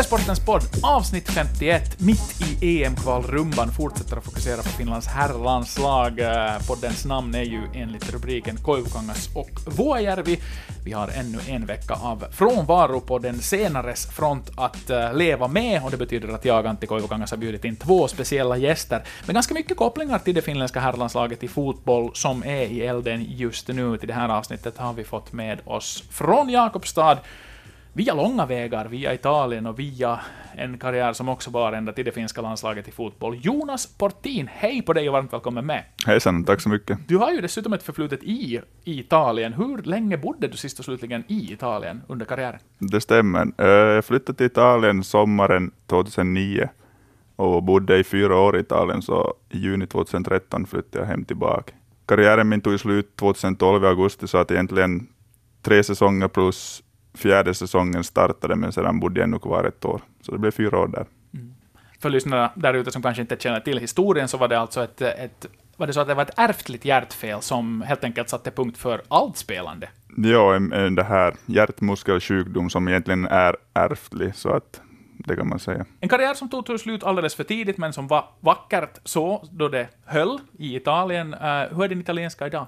YleSportens podd, avsnitt 51, mitt i EM-kvalrumban, fortsätter att fokusera på Finlands herrlandslag. Eh, poddens namn är ju enligt rubriken Koivukangas och Vuojärvi. Vi har ännu en vecka av frånvaro på den senares front att eh, leva med, och det betyder att jag, Antti Koivukangas, har bjudit in två speciella gäster med ganska mycket kopplingar till det finländska herrlandslaget i fotboll som är i elden just nu. Till det här avsnittet har vi fått med oss från Jakobstad via långa vägar, via Italien och via en karriär som också var ända till det finska landslaget i fotboll. Jonas Portin, hej på dig och varmt välkommen med. Hejsan, tack så mycket. Du har ju dessutom ett förflutet i Italien. Hur länge bodde du sist och slutligen i Italien under karriären? Det stämmer. Eh, jag flyttade till Italien sommaren 2009 och bodde i fyra år i Italien, så i juni 2013 flyttade jag hem tillbaka. Karriären min tog slut 2012 i augusti, så att egentligen tre säsonger plus fjärde säsongen startade, men sedan bodde jag ännu kvar ett år. Så det blev fyra år där. Mm. För lyssnarna där ute som kanske inte känner till historien, så var det alltså ett, ett var det så att det var ett ärftligt hjärtfel som helt enkelt satte punkt för allt spelande? Ja, det här hjärtmuskelsjukdom som egentligen är ärftlig, så att det kan man säga. En karriär som tog slut alldeles för tidigt, men som var vackert så, då det höll i Italien. Uh, hur är din italienska idag?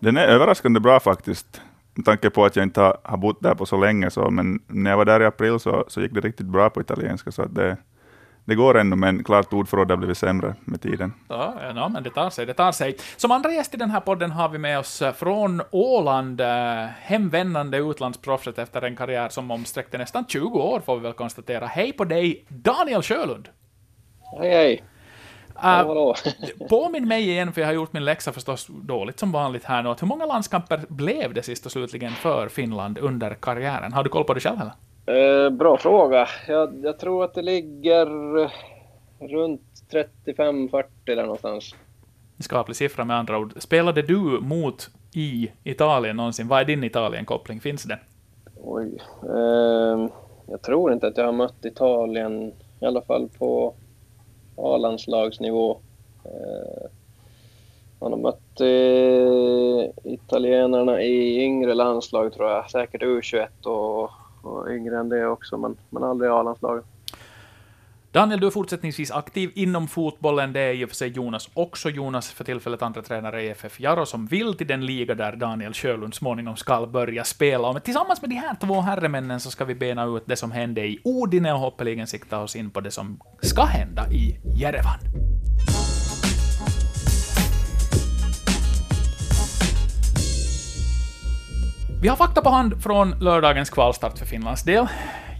Den är överraskande bra faktiskt med tanke på att jag inte har, har bott där på så länge, så, men när jag var där i april så, så gick det riktigt bra på italienska, så att det, det går ännu, men klart ordförrådet har blivit sämre med tiden. Ja, ja, men det tar sig, det tar sig. Som andra gäst i den här podden har vi med oss eh, från Åland, eh, hemvändande utlandsproffset efter en karriär som omsträckte nästan 20 år, får vi väl konstatera. Hej på dig, Daniel Sjölund! Hej, hej! Uh, påminn mig igen, för jag har gjort min läxa förstås dåligt som vanligt här nu, att hur många landskamper blev det sist och slutligen för Finland under karriären? Har du koll på det själv eller? Uh, bra fråga. Jag, jag, tror att det ligger runt 35-40 där någonstans. Skaplig siffra med andra ord. Spelade du mot i Italien någonsin? Vad är din Italien-koppling? Finns den? Oj. Uh, jag tror inte att jag har mött Italien, i alla fall på A-landslagsnivå. Eh, man har mött eh, italienarna i yngre landslag tror jag, säkert U21 och, och yngre än det också, men, men aldrig A-landslaget. Daniel, du är fortsättningsvis aktiv inom fotbollen. Det är i och för sig Jonas också. Jonas för tillfället andra tränare i FF Jaro som vill till den liga där Daniel Sjölund småningom ska börja spela. Och tillsammans med de här två herremännen så ska vi bena ut det som hände i Odine och hoppeligen sikta oss in på det som ska hända i Jerevan. Vi har fakta på hand från lördagens kvalstart för Finlands del.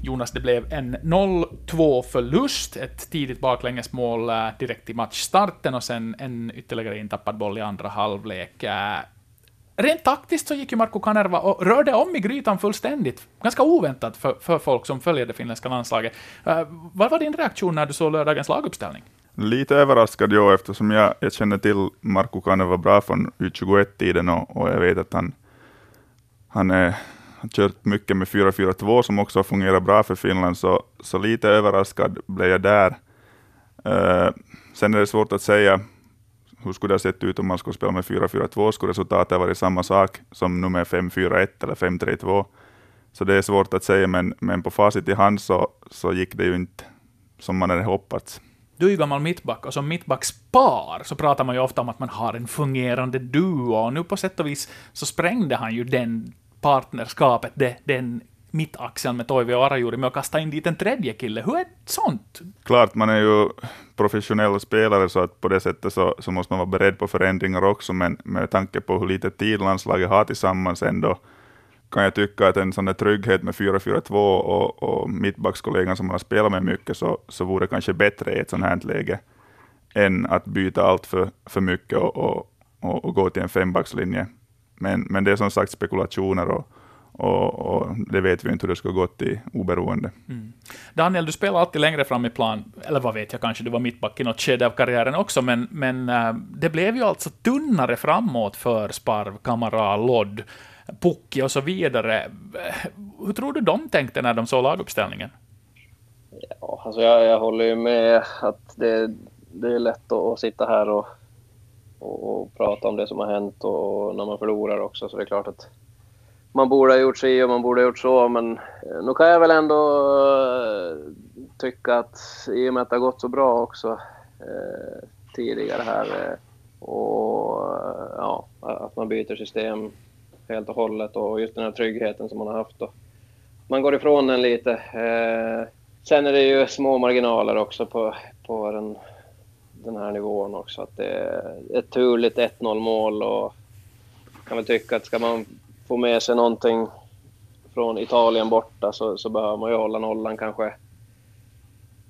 Jonas, det blev en 0-2-förlust, ett tidigt baklängesmål eh, direkt i matchstarten och sen en ytterligare intappad boll i andra halvlek. Eh, rent taktiskt så gick ju Marko Kanerva och rörde om i grytan fullständigt. Ganska oväntat för, för folk som följer det finländska landslaget. Eh, vad var din reaktion när du såg lördagens laguppställning? Lite överraskad jag, eftersom jag, jag känner till Marko Kanerva bra från U21-tiden och, och jag vet att han, han är kört mycket med 4-4-2 som också har fungerat bra för Finland, så, så lite överraskad blev jag där. Uh, sen är det svårt att säga hur skulle det ha sett ut om man skulle spela med 4-4-2? Skulle resultatet varit samma sak som nummer 5-4-1 eller 5-3-2? Så det är svårt att säga, men, men på facit i hand så, så gick det ju inte som man hade hoppats. Du är ju gammal mittback, och som mittbackspar så pratar man ju ofta om att man har en fungerande duo, och nu på sätt och vis så sprängde han ju den partnerskapet, det, den mittaxeln med Toivo och Arajuri med att kasta in dit en tredje kille. Hur är sånt? Klart, man är ju professionell spelare, så att på det sättet så, så måste man vara beredd på förändringar också, men med tanke på hur lite tid landslaget har tillsammans ändå, kan jag tycka att en sån där trygghet med 4-4-2 och, och mittbackskollegan som man har spelat med mycket, så, så vore det kanske bättre i ett sånt här läge än att byta allt för, för mycket och, och, och, och gå till en fembackslinje. Men, men det är som sagt spekulationer och, och, och, det vet vi inte hur det skulle gått i oberoende. Mm. Daniel, du spelar alltid längre fram i plan, eller vad vet jag, kanske du var mittback i något skede av karriären också, men, men äh, det blev ju alltså tunnare framåt för Sparv, Kamara, Lodd, Pukki och så vidare. Hur tror du de tänkte när de såg laguppställningen? Ja, alltså jag, jag håller ju med att det, det är lätt att sitta här och och, och prata om det som har hänt och, och, när man förlorar också. Så det är klart att man borde ha gjort si och man borde ha gjort så, men eh, nu kan jag väl ändå eh, tycka att i och med att det har gått så bra också eh, tidigare här eh, och eh, ja, att man byter system helt och hållet och just den här tryggheten som man har haft. Då. Man går ifrån den lite. Eh, sen är det ju små marginaler också på, på den, den här nivån också. Att det är ett turligt 1-0 mål och kan väl tycka att ska man få med sig någonting från Italien borta så, så behöver man ju hålla nollan kanske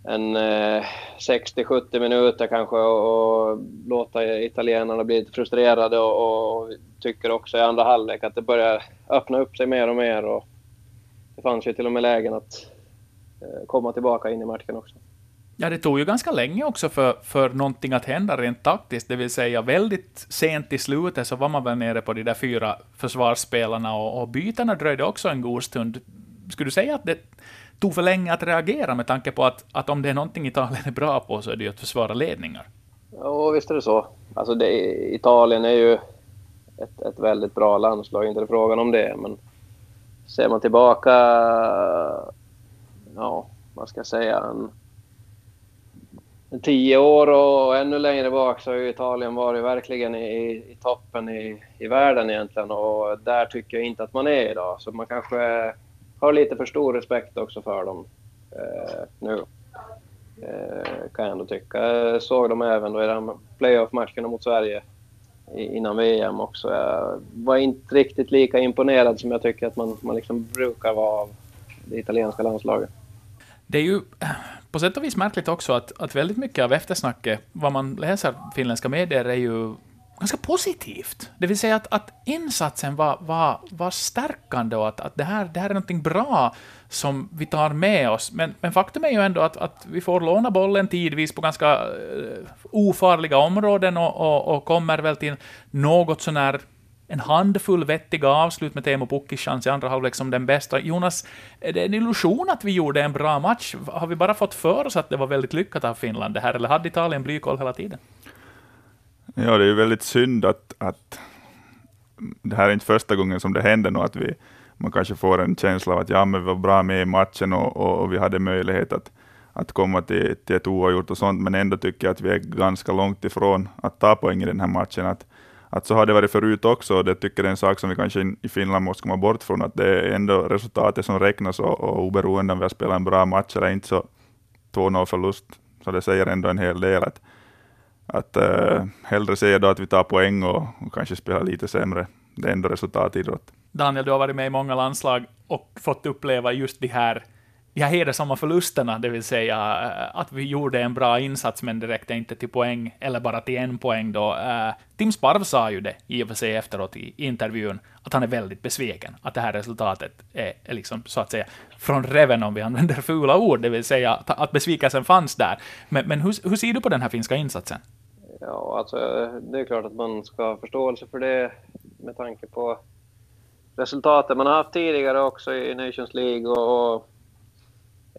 en eh, 60-70 minuter kanske och, och låta italienarna bli lite frustrerade och, och, tycker också i andra halvlek att det börjar öppna upp sig mer och mer. Och det fanns ju till och med lägen att eh, komma tillbaka in i matchen också. Ja, det tog ju ganska länge också för, för någonting att hända rent taktiskt, det vill säga väldigt sent i slutet så var man väl nere på de där fyra försvarsspelarna och, och bytena dröjde också en god stund. Skulle du säga att det tog för länge att reagera med tanke på att, att om det är någonting Italien är bra på så är det ju att försvara ledningar. Ja, visst är det så. Alltså det, Italien är ju ett, ett väldigt bra landslag, inte det frågan om det. Men ser man tillbaka, ja, vad ska jag säga, en tio år och ännu längre bak så har ju Italien varit verkligen i, i toppen i, i världen egentligen och där tycker jag inte att man är idag. Så man kanske har lite för stor respekt också för dem eh, nu. Eh, kan jag ändå tycka. Jag såg dem även då i den playoff-matcherna mot Sverige innan VM också. Jag var inte riktigt lika imponerad som jag tycker att man, man liksom brukar vara av det italienska landslaget. Det är ju på sätt och vis märkligt också att, att väldigt mycket av eftersnacket, vad man läser finländska medier, är ju ganska positivt. Det vill säga att, att insatsen var, var, var stärkande och att, att det, här, det här är någonting bra som vi tar med oss. Men, men faktum är ju ändå att, att vi får låna bollen tidvis på ganska uh, ofarliga områden och, och, och, kommer väl till något sånär en handfull vettiga avslut med Teemu Pukkis chans i andra halvlek som den bästa. Jonas, är det en illusion att vi gjorde en bra match? Har vi bara fått för oss att det var väldigt lyckat av Finland det här, eller hade Italien blykoll hela tiden? Ja, det är ju väldigt synd att, att det här är inte första gången som det händer nu, att vi, man kanske får en känsla av att ja, men vi var bra med i matchen och, och, och vi hade möjlighet att, att komma till, till ett oavgjort och sånt, men ändå tycker jag att vi är ganska långt ifrån att ta poäng i den här matchen. Att, att så har det varit förut också, och det tycker jag är en sak som vi kanske i Finland måste komma bort från, att det är ändå resultatet som räknas, och, och oberoende om vi har spelat en bra match eller inte, så 2-0 förlust, så det säger ändå en hel del. Att, att äh, hellre säga då att vi tar poäng och, och kanske spelar lite sämre. Det är ändå resultatidrott. Daniel, du har varit med i många landslag och fått uppleva just de här de här hedersamma förlusterna, det vill säga eh, att vi gjorde en bra insats, men det räckte inte till poäng, eller bara till en poäng då. Eh, Tim Sparv sa ju det i och för sig efteråt i intervjun, att han är väldigt besviken, att det här resultatet är, är liksom, så att säga, från reven om vi använder fula ord, det vill säga att, att besvikelsen fanns där. Men, men hur, hur ser du på den här finska insatsen? Ja, alltså det är klart att man ska ha förståelse för det med tanke på resultaten man har haft tidigare också i Nations League och, och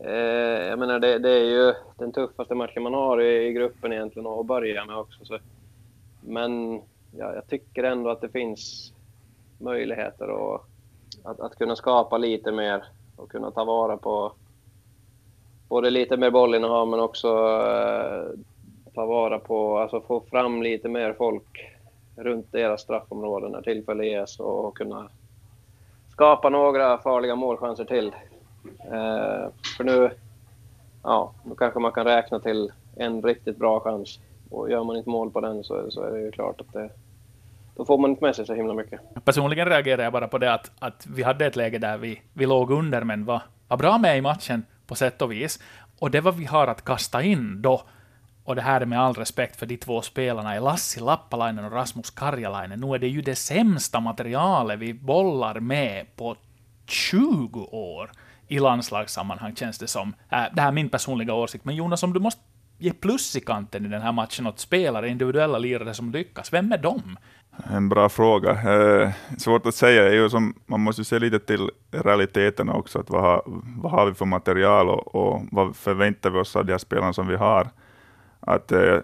eh, jag menar det, det, är ju den tuffaste matchen man har i, i gruppen egentligen att börja med också. Så. Men ja, jag tycker ändå att det finns möjligheter och att, att kunna skapa lite mer och kunna ta vara på både lite mer bollinnehav men också eh, ta vara på, alltså få fram lite mer folk runt deras straffområden när tillfälle ges och kunna skapa några farliga målchanser till. Eh, för nu, ja, då kanske man kan räkna till en riktigt bra chans och gör man inte mål på den så, så är det ju klart att det, då får man inte med sig så himla mycket. Personligen reagerar jag bara på det att, att vi hade ett läge där vi, vi låg under, men var, var bra med i matchen på sätt och vis. Och det var vi har att kasta in då. Och det här är med all respekt för de två spelarna, Lassi Lappalainen och Rasmus Karjalainen. Nu är det ju det sämsta materialet vi bollar med på 20 år i landslagssammanhang, känns det som. Äh, det här är min personliga åsikt, men Jonas, om du måste ge plus i kanten i den här matchen åt spelare, individuella lirare som lyckas, vem är de? En bra fråga. Eh, svårt att säga. Är ju som, man måste se lite till realiteterna också. Att vad, har, vad har vi för material och, och vad förväntar vi oss av de här spelarna som vi har? Att, eh,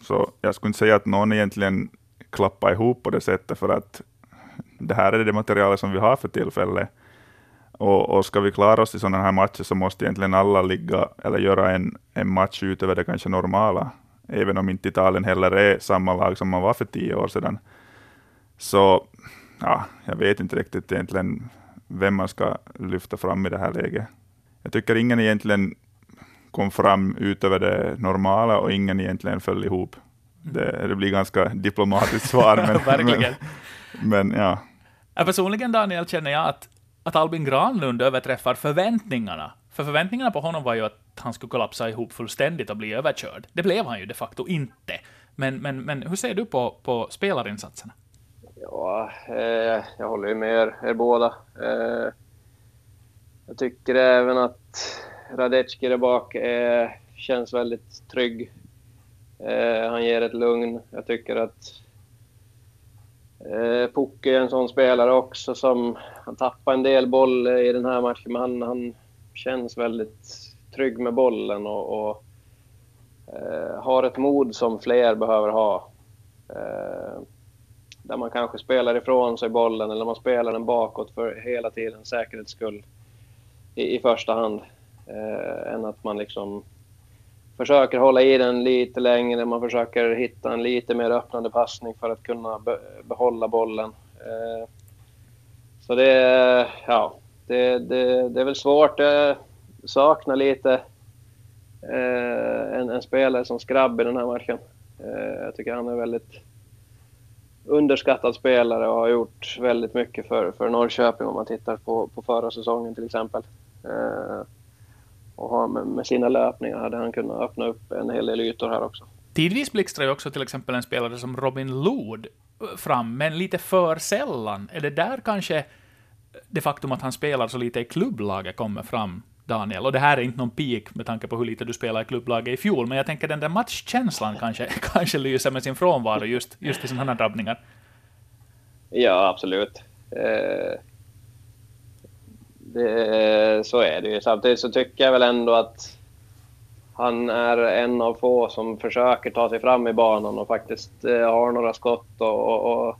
så jag skulle inte säga att någon egentligen klappar ihop på det sättet, för att det här är det materialet som vi har för tillfället. Och, och ska vi klara oss i sådana här matcher så måste egentligen alla ligga, eller göra en, en match utöver det kanske normala, även om inte Italien heller är samma lag som man var för tio år sedan. Så ja, jag vet inte riktigt egentligen vem man ska lyfta fram i det här läget. Jag tycker ingen egentligen kom fram utöver det normala och ingen egentligen föll ihop. Det, det blir ganska diplomatiskt svar. Men, men, men. Ja, Personligen, Daniel, känner jag att, att Albin Granlund överträffar förväntningarna. För förväntningarna på honom var ju att han skulle kollapsa ihop fullständigt och bli överkörd. Det blev han ju de facto inte. Men, men, men hur ser du på, på spelarinsatserna? Ja, eh, jag håller ju med er, er båda. Eh, jag tycker även att Radecki där bak eh, känns väldigt trygg. Eh, han ger ett lugn. Jag tycker att eh, Puck är en sån spelare också som han tappar en del boll i den här matchen, men han, han känns väldigt trygg med bollen och, och eh, har ett mod som fler behöver ha. Eh, där man kanske spelar ifrån sig bollen eller man spelar den bakåt för hela tiden säkerhets skull i, i första hand. Eh, än att man liksom försöker hålla i den lite längre, man försöker hitta en lite mer öppnande passning för att kunna behålla bollen. Eh, så det, ja, det, det, det är väl svårt. Jag saknar lite eh, en, en spelare som Skrabb i den här matchen. Eh, jag tycker han är väldigt underskattad spelare och har gjort väldigt mycket för, för Norrköping om man tittar på, på förra säsongen till exempel. Och med, med, sina löpningar hade han kunnat öppna upp en hel del ytor här också. Tidvis blixtrar ju också till exempel en spelare som Robin Lod fram, men lite för sällan. Är det där kanske det faktum att han spelar så lite i klubblaget kommer fram, Daniel? Och det här är inte någon peak med tanke på hur lite du spelade i klubblaget i fjol, men jag tänker den där matchkänslan kanske, kanske lyser med sin frånvaro just, just i sådana här drabbningar. Ja, absolut. Eh, det, så är det ju. Samtidigt så tycker jag väl ändå att han är en av få som försöker ta sig fram i banan och faktiskt eh, har några skott och, och, och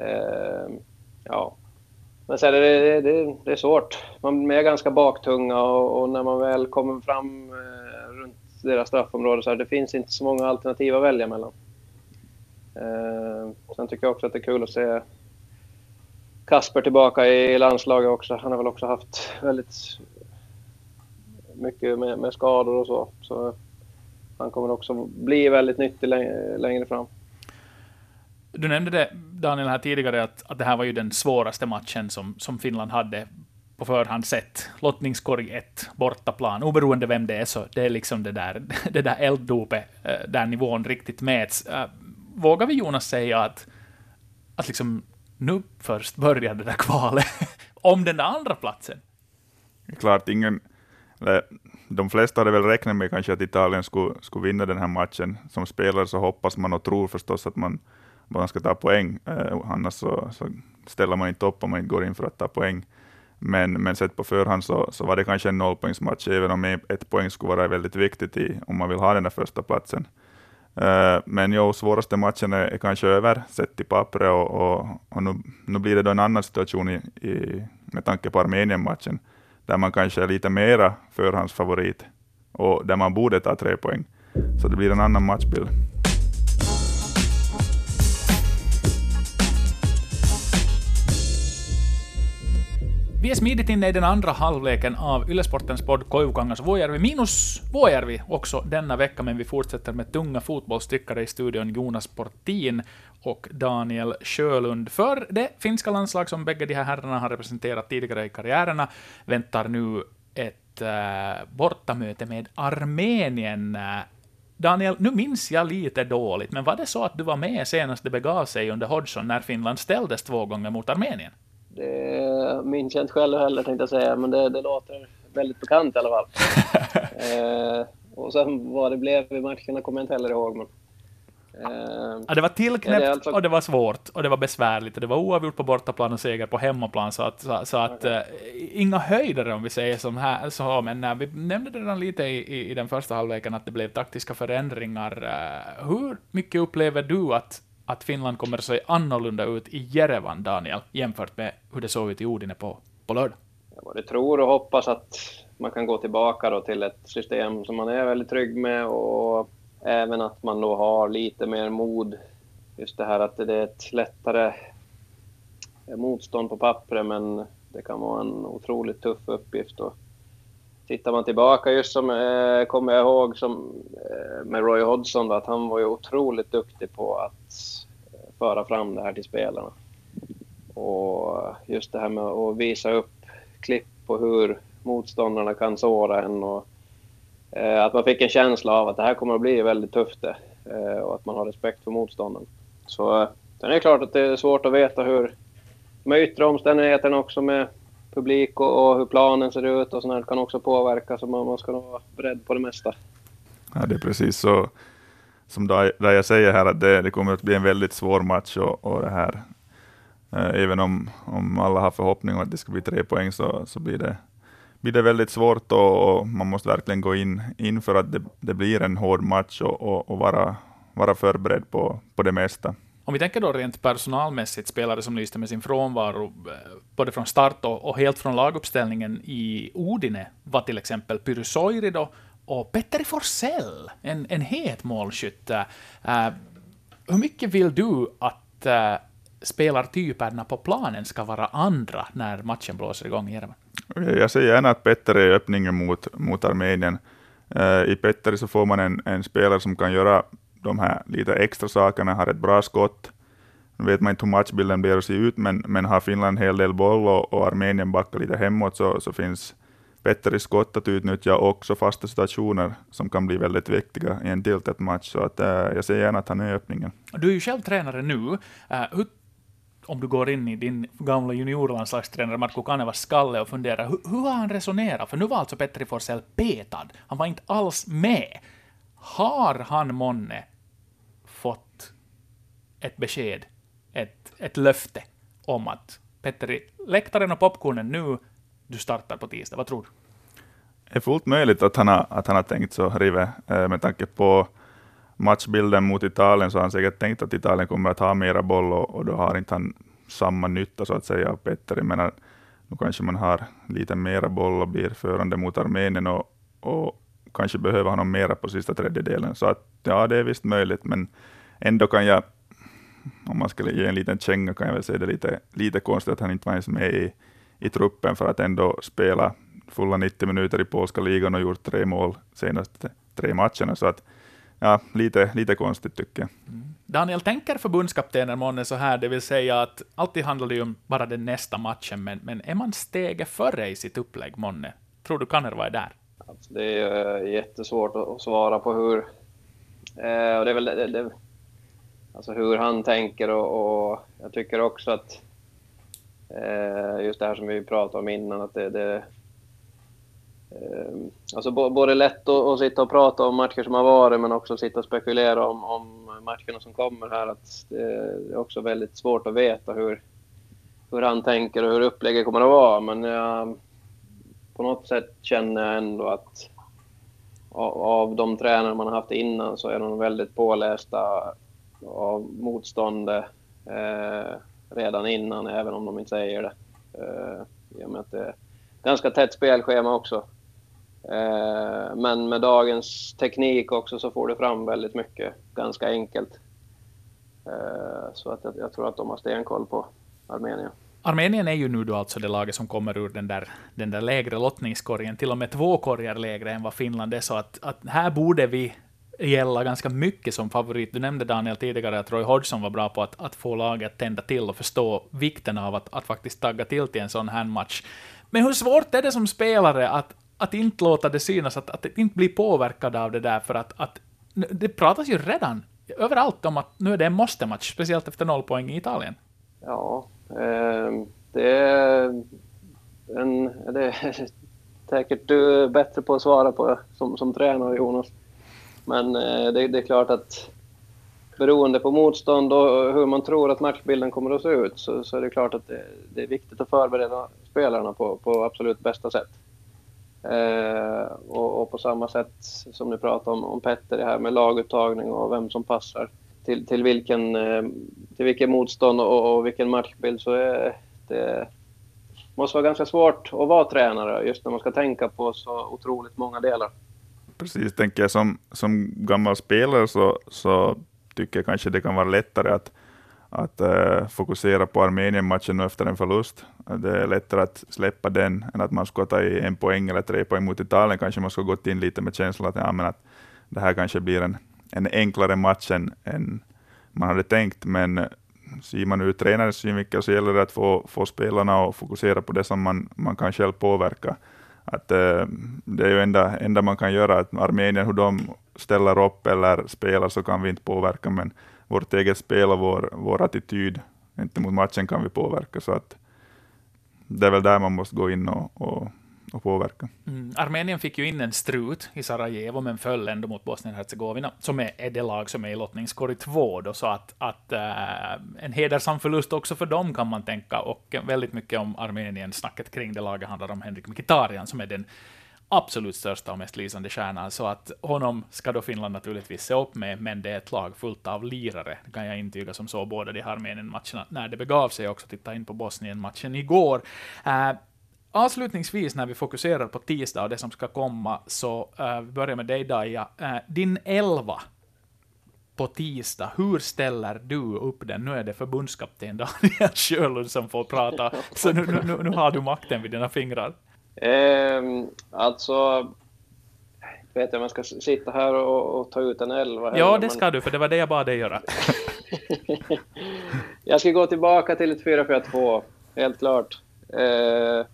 eh, ja. Men sen är det, det, det, är svårt. Man är ganska baktunga och, och när man väl kommer fram eh, runt deras straffområde så här, det finns inte så många alternativ att välja mellan. Eh, sen tycker jag också att det är kul att se Kasper tillbaka i landslaget också. Han har väl också haft väldigt mycket med, med skador och så. Så han kommer också bli väldigt nyttig längre, längre fram. Du nämnde det, Daniel, här tidigare, att, att det här var ju den svåraste matchen som, som Finland hade på förhand sett. Lottningskorg 1, bortaplan, oberoende vem det är, så det är liksom det där, det där elddopet, eh, där nivån riktigt mäts. Eh, vågar vi, Jonas, säga att, att liksom nu först börjar det där kvalet om den där andra platsen? Klart, ingen... De flesta hade väl räknat med kanske att Italien skulle, skulle vinna den här matchen. Som spelare så hoppas man och tror förstås att man bara ska ta poäng. Eh, annars så, så, ställer man inte upp om man inte går in för att ta poäng. Men, men sett på förhand så, så var det kanske en nollpoängsmatch, även om ett poäng skulle vara väldigt viktigt i, om man vill ha den där första platsen. Eh, men jo, svåraste matchen är, är, kanske över, sett till pappret, och, och, och nu, nu, blir det då en annan situation i, i, med tanke på Armenien-matchen, där man kanske är lite mera förhandsfavorit, och där man borde ta tre poäng. Så det blir en annan matchbild. Vi är smidigt inne i den andra halvleken av Ylesportens podd Koivukangas Vuojärvi, minus Vuojärvi också denna vecka, men vi fortsätter med tunga fotbollstyckare i studion Jonas Portin och Daniel Sjölund. För det finska landslag som bägge de här herrarna har representerat tidigare i karriärerna väntar nu ett äh, bortamöte med Armenien. Daniel, nu minns jag lite dåligt, men var det så att du var med senast det begav sig under Hodgson när Finland ställdes två gånger mot Armenien? Det minns jag inte själv heller tänkte jag säga, men det, det låter väldigt bekant i alla fall. eh, och sen vad det blev i matcherna kommer jag inte heller ihåg. Men, eh, ja, det var tillknäppt det alltså... och det var svårt och det var besvärligt och det var oavgjort på bortaplan och seger på hemmaplan så att, så, så att okay. eh, inga höjder om vi säger som här, så, men äh, vi nämnde det redan lite i, i, i, den första halvleken att det blev taktiska förändringar. Uh, hur mycket upplever du att att Finland kommer att se annorlunda ut i Jerevan, Daniel, jämfört med hur det såg ut i Odine på, på lördag? Jag både tror och hoppas att man kan gå tillbaka då till ett system som man är väldigt trygg med och även att man då har lite mer mod. Just det här att det är ett lättare motstånd på pappret men det kan vara en otroligt tuff uppgift. Och tittar man tillbaka just som eh, kommer jag ihåg som, eh, med Roy Hodgson då, att han var ju otroligt duktig på att eh, föra fram det här till spelarna. Och just det här med att visa upp klipp på hur motståndarna kan såra en och eh, att man fick en känsla av att det här kommer att bli väldigt tufft eh, och att man har respekt för motståndaren. Så eh, sen är det klart att det är svårt att veta hur de yttre omständigheterna också med publik och, och hur planen ser ut och sånt kan också påverka så man, man ska nog vara beredd på det mesta. Ja, det är precis så som där jag säger här att det, det kommer att bli en väldigt svår match och, och det här eh, även om, om alla har förhoppning om att det ska bli tre poäng så, så blir, det, blir det väldigt svårt och, och man måste verkligen gå in, in för att det, det blir en hård match och, och, och vara, vara förberedd på, på det mesta. Om vi tänker då rent personalmässigt, spelare som lyste med sin frånvaro, eh, både från start och, och helt från laguppställningen i Odine, var till exempel Pyry Soiri då, och Petteri Forsell, en, en het målskytt. Uh, eh, hur mycket vill du att uh, spelartyperna på planen ska vara andra när matchen blåser igång i Järven? Jag säger gärna att Petteri är öppningen mot, mot Armenien. Uh, I Petteri så får man en, en spelare som kan göra de här lite extra sakerna, har ett bra skott. Nu vet man inte hur matchbilden blir att se ut, men, men har Finland en hel del boll och, och Armenien backar lite hemåt, så, så finns bättre skott att utnyttja och också fasta situationer som kan bli väldigt viktiga i en tiltet match. Så att, äh, jag ser gärna att han är öppningen. Du är ju själv tränare nu. Äh, hur, om du går in i din gamla juniorlandslagstränare Marko Kanevas skalle och funderar, hur, hur har han resonerat? För nu var alltså Petri Forsell petad. Han var inte alls med. Har han månne fått ett besked, ett, ett löfte om att Petteri, läktaren och popcornen nu, du startar på tisdag. Vad tror du? Det är fullt möjligt att han har, att han har tänkt så, Rive. Eh, med tanke på matchbilden mot Italien så har han säkert tänkt att Italien kommer att ha mera boll och, och då har inte han samma nytta så att säga av Petteri. Men nu kanske man har lite mera boll och blir förande mot Armenien och, och kanske behöver honom mera på sista tredjedelen. Så att, ja, det är visst möjligt, men ändå kan jag, om man skulle ge en liten känga, kan jag väl säga det lite, lite konstigt att han inte var ens med i, i truppen för att ändå spela fulla 90 minuter i polska ligan och gjort tre mål senaste tre matcherna. Så att, ja, lite, lite konstigt tycker jag. Mm. Daniel, tänker förbundskaptenen månne så här, det vill säga att alltid handlar det ju om bara den nästa matchen, men, men är man steget före i sitt upplägg månne? Tror du Kanerva är där? Alltså det är eh, jättesvårt att, svara på hur... Eh, och det är väl det, det, alltså hur han tänker och, och jag tycker också att eh, just det här som vi pratade om innan, att det, det eh, Alltså både lätt att, att, sitta och prata om matcher som har varit men också sitta och spekulera om, om matcherna som kommer här. Att det är också väldigt svårt att veta hur, hur han tänker och hur upplägget kommer att vara. Men jag, på något sätt känner jag ändå att av de tränare man har haft innan så är de väldigt pålästa av motståndet eh, redan innan, även om de inte säger det. Eh, I och med att det är ganska tätt spelschema också. Eh, men med dagens teknik också så får du fram väldigt mycket ganska enkelt. Eh, så att jag, jag tror att de har stenkoll på Armenien. Armenien är ju nu då alltså det laget som kommer ur den där, den där lägre lottningskorgen, till och med två korgar lägre än vad Finland är, så att, att här borde vi gälla ganska mycket som favorit. Du nämnde Daniel tidigare att Roy Hodgson var bra på att, att få laget att tända till och förstå vikten av att, att faktiskt tagga till till en sån här match. Men hur svårt är det som spelare att, att inte låta det synas, att, att inte bli påverkad av det där, för att, att det pratas ju redan överallt om att nu är det en måste-match, speciellt efter noll poäng i Italien. Ja, Ehm, det är, en, det är säkert du bättre på att svara på som, som tränare, Jonas. Men eh, det, det, är klart att beroende på motstånd och hur man tror att matchbilden kommer att se ut så, så är det klart att det, det, är viktigt att förbereda spelarna på, på absolut bästa sätt. Eh, och, och, på samma sätt som ni pratade om, om Petter, det här med laguttagning och vem som passar till, till, vilken, eh, till vilken motstånd och, och vilken matchbild så är det måste vara ganska svårt att vara tränare just när man ska tänka på så otroligt många delar. Precis, tänker jag som, som gammal spelare så, så tycker jag kanske det kan vara lättare att, att uh, fokusera på Armenien-matchen efter en förlust. Det är lättare att släppa den än att man ska ta en poäng eller tre poäng mot Italien. Kanske man skulle gått in lite med känslan att, ja, men att det här kanske blir en, en enklare match än, än man hade tänkt, men ser man ur tränarens synvinkel så gäller det att få, få spelarna att fokusera på det som man, man kan själv påverka. Att, äh, det är ju enda, enda man kan göra, att Armenien, hur de ställer upp eller spelar, så kan vi inte påverka, men vårt eget spel och vår, vår attityd gentemot matchen kan vi påverka. Så att det är väl där man måste gå in och, och och påverka. Mm. Armenien fick ju in en strut i Sarajevo, men föll ändå mot Bosnien-Hercegovina, som är, är det lag som är i lottningskorg två. Då, så att, att äh, en hedersam förlust också för dem, kan man tänka. Och väldigt mycket om Armenien-snacket kring det laget handlar om Henrik Mkhitaryan, som är den absolut största och mest lysande stjärnan, så att honom ska då Finland naturligtvis se upp med, men det är ett lag fullt av lirare, det kan jag intyga som såg båda de här Armenien-matcherna när det begav sig, också titta in på Bosnien-matchen igår. Äh, Avslutningsvis när vi fokuserar på tisdag och det som ska komma, så uh, vi börjar med dig Daja. Uh, din elva på tisdag, hur ställer du upp den? Nu är det förbundskapten Daniel Sjölund som får prata, så nu, nu, nu har du makten vid dina fingrar. Um, alltså, vet jag om jag ska sitta här och, och ta ut en elva? Ja, det ska men... du, för det var det jag bad dig göra. jag ska gå tillbaka till ett 4-4-2, helt klart. Eh,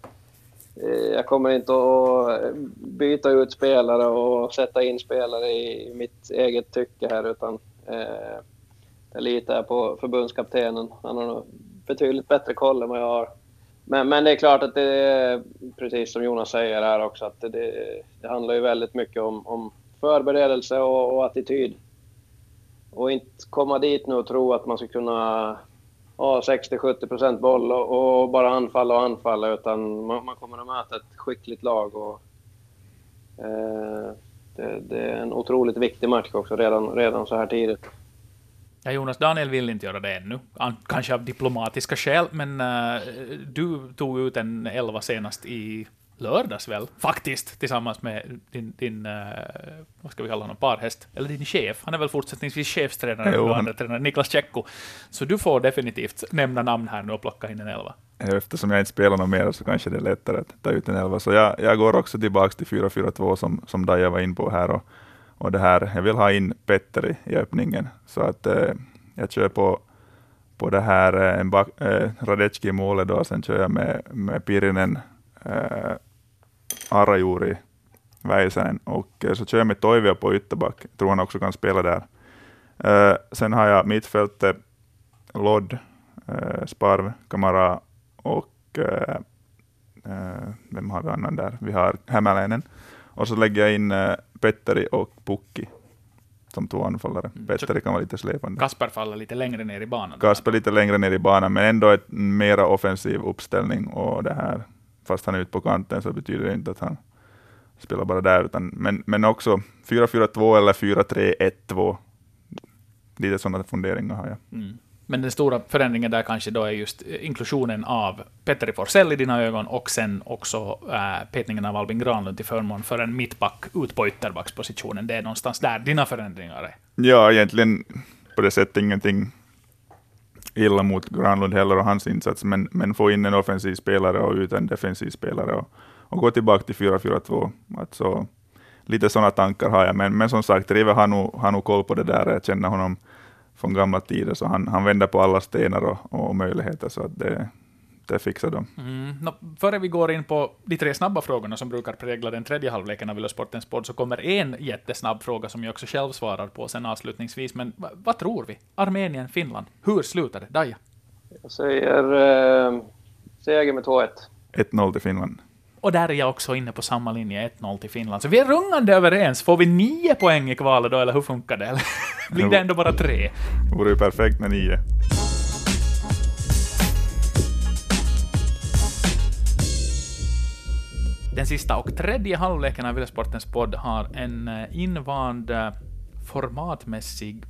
Eh, jag kommer inte att eh, byta ut spelare och sätta in spelare i mitt eget tycke här utan eh, jag litar på förbundskaptenen. Han har nog betydligt bättre koll än vad jag har. Men, men det är klart att det är precis som Jonas säger här också att det, det handlar ju väldigt mycket om, om förberedelse och, och attityd. Och inte komma dit nu och tro att man ska kunna ha 60-70% boll och, och, bara anfalla och anfalla utan man, man, kommer att möta ett skickligt lag. Och, eh, det, det, är en otroligt viktig match också redan, redan så här tidigt. Ja, Jonas Daniel vill inte göra det ännu, kanske av diplomatiska skäl, men uh, du tog ut en elva senast i lördags väl, faktiskt, tillsammans med din, din uh, vad ska vi kalla honom, parhäst, eller din chef. Han är väl fortsättningsvis chefstränare och andra tränare, Niklas Tjecko. Så du får definitivt nämna namn här nu och plocka in en elva. Eftersom jag inte spelar något mer så kanske det är lättare att ta ut en elva. Så jag, jag går också tillbaka till 4-4-2 som, som Daja var in på här. Och, och det här, jag vill ha in Petteri i öppningen. Så att eh, jag kör på, på det här eh, eh, Radecki i målet då, sen kör jag med, med Pirinen, eh, Arajuuri, Väisänen och så kör jag med Toivio på ytterback. Jag tror han också kan spela där. Sen har jag mittfältet Lodd, Sparv, Kamara och vem har vi annan där? Vi har Hämäläinen. Och så lägger jag in Petteri och Pukki som två anfallare. Mm. Petteri kan vara lite släpande. Kasper faller lite längre ner i banan. Kasper lite längre ner i banan, men ändå ett mera offensiv uppställning och det här fast han är ute på kanten så betyder det inte att han spelar bara där, utan, men, men också 4-4-2 eller 4-3-1-2. Lite sådana funderingar har jag. Mm. Men den stora förändringen där kanske då är just inklusionen av Petteri Forsell i dina ögon och sen också äh, petningen av Albin Granlund till förmån för en mittback ut på ytterbackspositionen. Det är någonstans där dina förändringar är. Ja, egentligen på det sättet ingenting illa mot Granlund heller och hans insats, men, men få in en offensiv spelare och ut en defensiv spelare och, och gå tillbaka till 4-4-2. Alltså, lite sådana tankar har jag, men, men som sagt, Rive har nog, har nog koll på det där. Jag känner honom från gamla tider, så han, han vänder på alla stenar och, och möjligheter, så att det, det fixar de. Mm. No, före vi går in på de tre snabba frågorna som brukar prägla den tredje halvleken av Sportens podd, så kommer en jättesnabb fråga som jag också själv svarar på sen avslutningsvis. Men vad tror vi? Armenien, Finland. Hur slutar det? Daja? Jag säger eh, seger med 2-1. 1-0 till Finland. Och där är jag också inne på samma linje, 1-0 till Finland. Så vi är rungande överens. Får vi nio poäng i kvalet då, eller hur funkar det? Blir det ändå bara tre? Det vore ju perfekt med nio. Den sista och tredje halvleken av Sportens podd har en eh, invand eh, formatmässig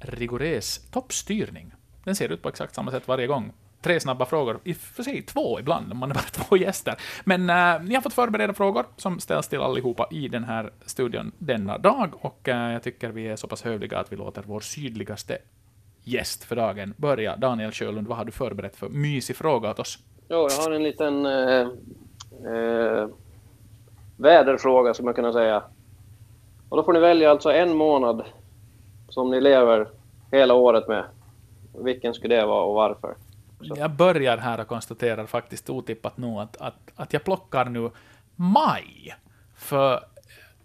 rigorös toppstyrning. Den ser ut på exakt samma sätt varje gång. Tre snabba frågor, i och för sig två ibland, om man är bara två gäster. Men uh, ni har fått förbereda frågor som ställs till allihopa i den här studion denna dag, och uh, jag tycker vi är så pass hövliga att vi låter vår sydligaste gäst för dagen börja. Daniel Sjölund, vad har du förberett för mysig fråga åt oss? Jo, jag har en liten eh, eh, väderfråga, skulle man kunna säga. Och då får ni välja alltså en månad som ni lever hela året med. Vilken skulle det vara och varför? Så. Jag börjar här och konstaterar faktiskt otippat nog att, att, att jag plockar nu maj. För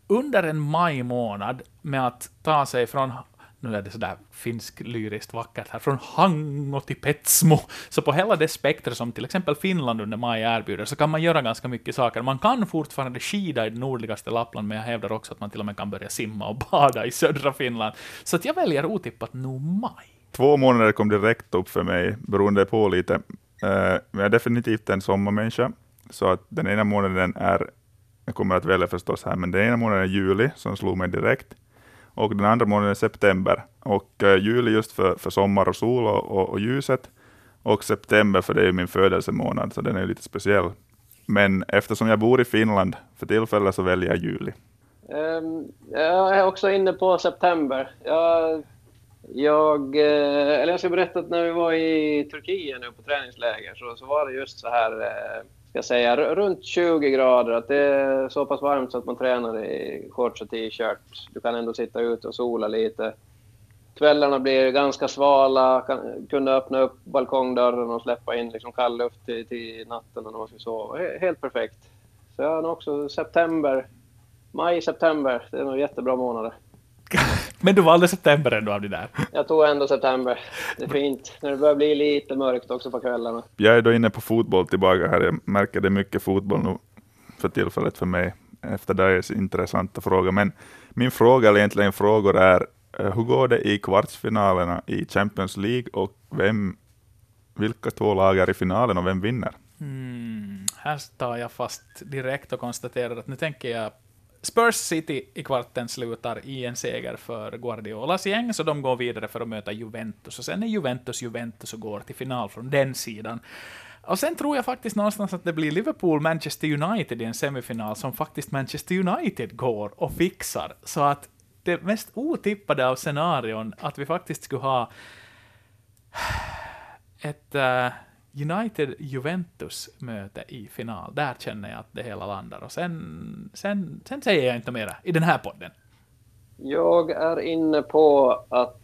under en Maj-månad, med att ta sig från nu är det sådär finsk lyriskt vackert här, från Hango till Petsmo. Så på hela det spektrum som till exempel Finland under maj erbjuder, så kan man göra ganska mycket saker. Man kan fortfarande skida i det nordligaste Lappland, men jag hävdar också att man till och med kan börja simma och bada i södra Finland. Så att jag väljer otippat nog maj. Två månader kom direkt upp för mig, beroende på lite. Uh, jag är definitivt en sommarmänniska, så att den ena månaden är, jag kommer att välja förstås här, men den ena månaden är juli, som slog mig direkt och den andra månaden är september. Och eh, juli just för, för sommar och sol och, och, och, ljuset, och september för det är min födelsemånad, så den är lite speciell. Men eftersom jag bor i Finland för tillfället så väljer jag juli. Um, jag är också inne på september. Jag, jag, eh, eller jag ska berätta att när vi var i Turkiet nu på träningsläger så, så var det just så här eh, ska säga, runt 20 grader. Att det är så pass varmt så att man tränar i shorts och t-shirt. Du kan ändå sitta ute och sola lite. Kvällarna blir ganska svala, kan, kunde öppna upp balkongdörren och släppa in liksom kall luft till, till natten när man ska sova. Helt perfekt. Så jag har också september, maj, september. Det är nog jättebra månader. Men du valde september ändå av det där? Jag tog ändå september. Det är fint. När det börjar bli lite mörkt också på kvällarna. Jag är då inne på fotboll tillbaka här. Jag märker det är mycket fotboll nu för tillfället för mig. Efter det är intressanta frågor. Men min fråga, eller egentligen frågor, är eh, hur går det i kvartsfinalerna i Champions League och vem, vilka två lag är i finalen och vem vinner? Mm, här tar jag fast direkt och konstaterar att nu tänker jag Spurs City i kvarten slutar i en seger för Guardiolas gäng, så de går vidare för att möta Juventus. Och sen är Juventus Juventus och går till final från den sidan. Och sen tror jag faktiskt någonstans att det blir Liverpool-Manchester United i en semifinal som faktiskt Manchester United går och fixar. Så att det mest otippade av scenarion, att vi faktiskt skulle ha ett uh, United-Juventus-möte i final, där känner jag att det hela landar. Och sen, sen, sen säger jag inte mera i den här podden. Jag är inne på att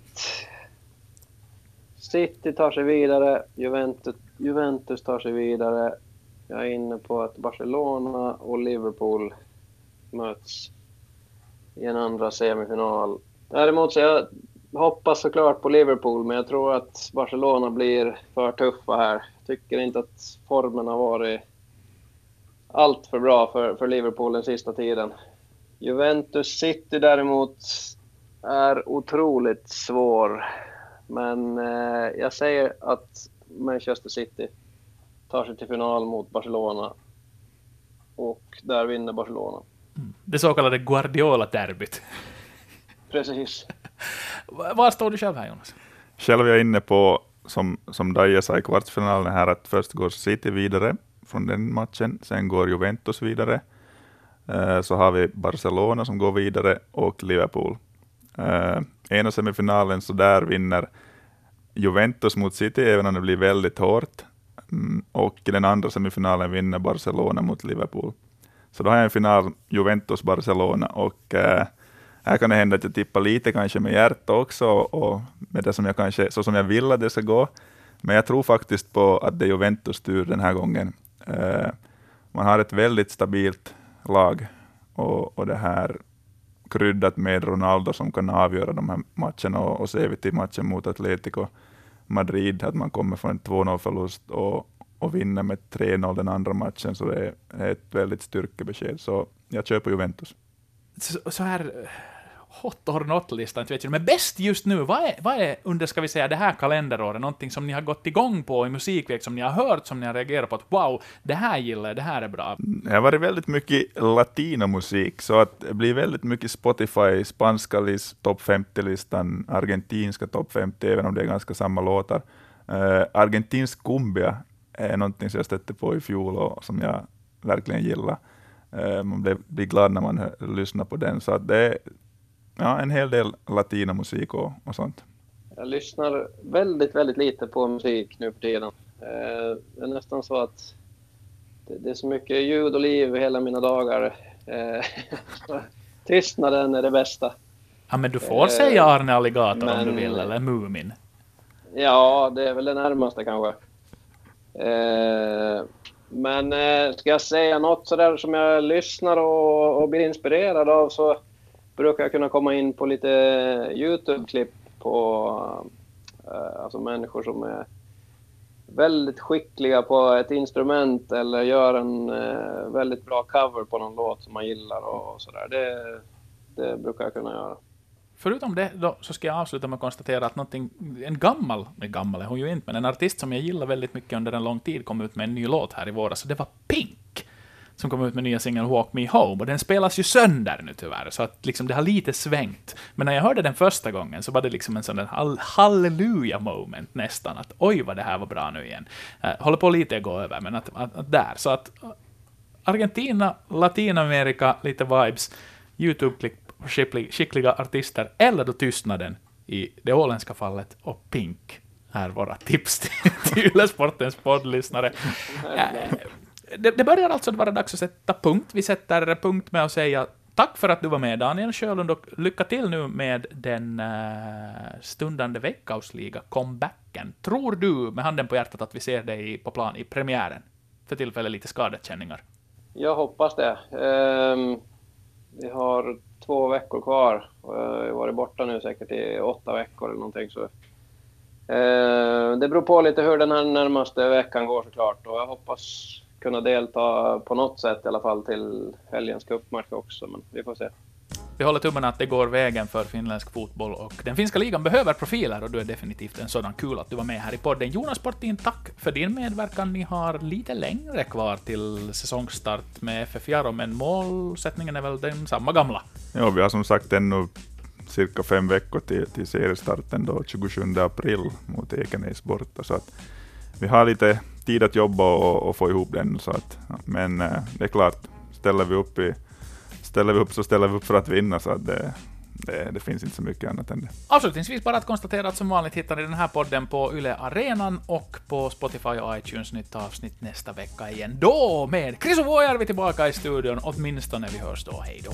City tar sig vidare, Juventus, Juventus tar sig vidare. Jag är inne på att Barcelona och Liverpool möts i en andra semifinal. Däremot så jag hoppas såklart på Liverpool, men jag tror att Barcelona blir för tuffa här tycker inte att formen har varit allt för bra för, för Liverpool den sista tiden. Juventus City däremot är otroligt svår. Men eh, jag säger att Manchester City tar sig till final mot Barcelona. Och där vinner Barcelona. Det så kallade Guardiola-derbyt. Precis. Var står du själv här, Jonas? Själv är jag inne på som, som Daje sa i kvartsfinalen här, att först går City vidare från den matchen, sen går Juventus vidare, eh, så har vi Barcelona som går vidare och Liverpool. Uh, ena semifinalen så där vinner Juventus mot City, även om det blir väldigt hårt, mm, och i den andra semifinalen vinner Barcelona mot Liverpool. Så då har jag en final Juventus-Barcelona och eh, här kan det hända att jag tippar lite kanske med hjärta också, och med det som jag kanske, så som jag vill att det ska gå. Men jag tror faktiskt på att det är Juventus tur den här gången. Eh, man har ett väldigt stabilt lag, och, och det här kryddat med Ronaldo som kan avgöra de här matcherna, och, och ser vi till matchen mot Atletico Madrid, att man kommer från en 2-0-förlust och, och vinner med 3-0 den andra matchen, så det är ett väldigt styrkebesked. Så jag kör på Juventus. Så, så här hot or not-listan, inte vet jag. Men bäst just nu, vad är, vad är under, ska vi säga, det här kalenderåret, någonting som ni har gått igång på i musikväg, som ni har hört, som ni har reagerat på att wow, det här gillar jag, det här är bra? Det har varit väldigt mycket latinomusik, så att det blir väldigt mycket Spotify, spanska list, topp 50-listan, argentinska topp 50, även om det är ganska samma låtar. Uh, argentinsk cumbia är någonting som jag stötte på i fjol och som jag verkligen gillar. Uh, man blir, blir glad när man hör, lyssnar på den, så att det är ja, en hel del latinamusik och, och sånt. Jag lyssnar väldigt, väldigt lite på musik nu för tiden. Uh, det är nästan så att det, det är så mycket ljud och liv hela mina dagar. Tystnaden är det bästa. Ja, men du får säga Arne Alligator men, om du vill, eller Mumin. Ja, det är väl det närmaste kanske. Eh, men eh, ska jag säga något sådär som jag lyssnar och, och blir inspirerad av så brukar jag kunna komma in på lite Youtube-klipp på eh, alltså människor som är väldigt skickliga på ett instrument eller gör en eh, väldigt bra cover på någon låt som man gillar och sådär. Det, det brukar jag kunna göra. Förutom det då, så ska jag avsluta med att konstatera att någonting, en gammal, gammal är hon ju inte, men en artist som jag gillar väldigt mycket under en lång tid kom ut med en ny låt här i våras, och det var Pink som kom ut med nya singeln Walk Me Home, och den spelas ju sönder nu tyvärr, så att liksom det har lite svängt. Men när jag hörde den första gången så var det liksom en sån där halleluja moment nästan, att oj vad det här var bra nu igen. Uh, håller på lite att gå över, men att, att, att där, så att Argentina, Latinamerika, lite vibes, YouTube-klipp skickliga artister, eller då tystnaden i det åländska fallet, och Pink är våra tips till, till Ylesportens poddlyssnare. Det, det börjar alltså vara dags att sätta punkt. Vi sätter punkt med att säga tack för att du var med, Daniel Sjölund, och lycka till nu med den uh, stundande veckautsliga-comebacken. Tror du, med handen på hjärtat, att vi ser dig på plan i premiären? För tillfället lite skadekänningar. Jag hoppas det. Um, vi har två veckor kvar. Eh, jag har varit borta nu säkert i åtta veckor eller någonting. Så. Eh, det beror på lite hur den här närmaste veckan går såklart och jag hoppas kunna delta på något sätt i alla fall till helgens cupmatch också, men vi får se. Vi håller tummarna att det går vägen för finländsk fotboll och den finska ligan behöver profiler och du är definitivt en sådan. Kul att du var med här i podden. Jonas Portin, tack för din medverkan. Ni har lite längre kvar till säsongstart med FF Jaro, men målsättningen är väl den samma gamla? Ja, vi har som sagt ännu cirka fem veckor till, till seriestarten då 27 april mot Ekenäs borta, så att vi har lite tid att jobba och, och få ihop den. Så att, men eh, det är klart, ställer vi upp i ställer vi upp så ställer vi upp för att vinna, så att det, det, det, finns inte så mycket annat än det. Avslutningsvis bara att konstatera att som vanligt hittar ni den här podden på Yle Arenan och på Spotify och iTunes. Nytt avsnitt nästa vecka igen. Då med Chris och Våjar tillbaka i studion, åtminstone vi hörs då. Hej då!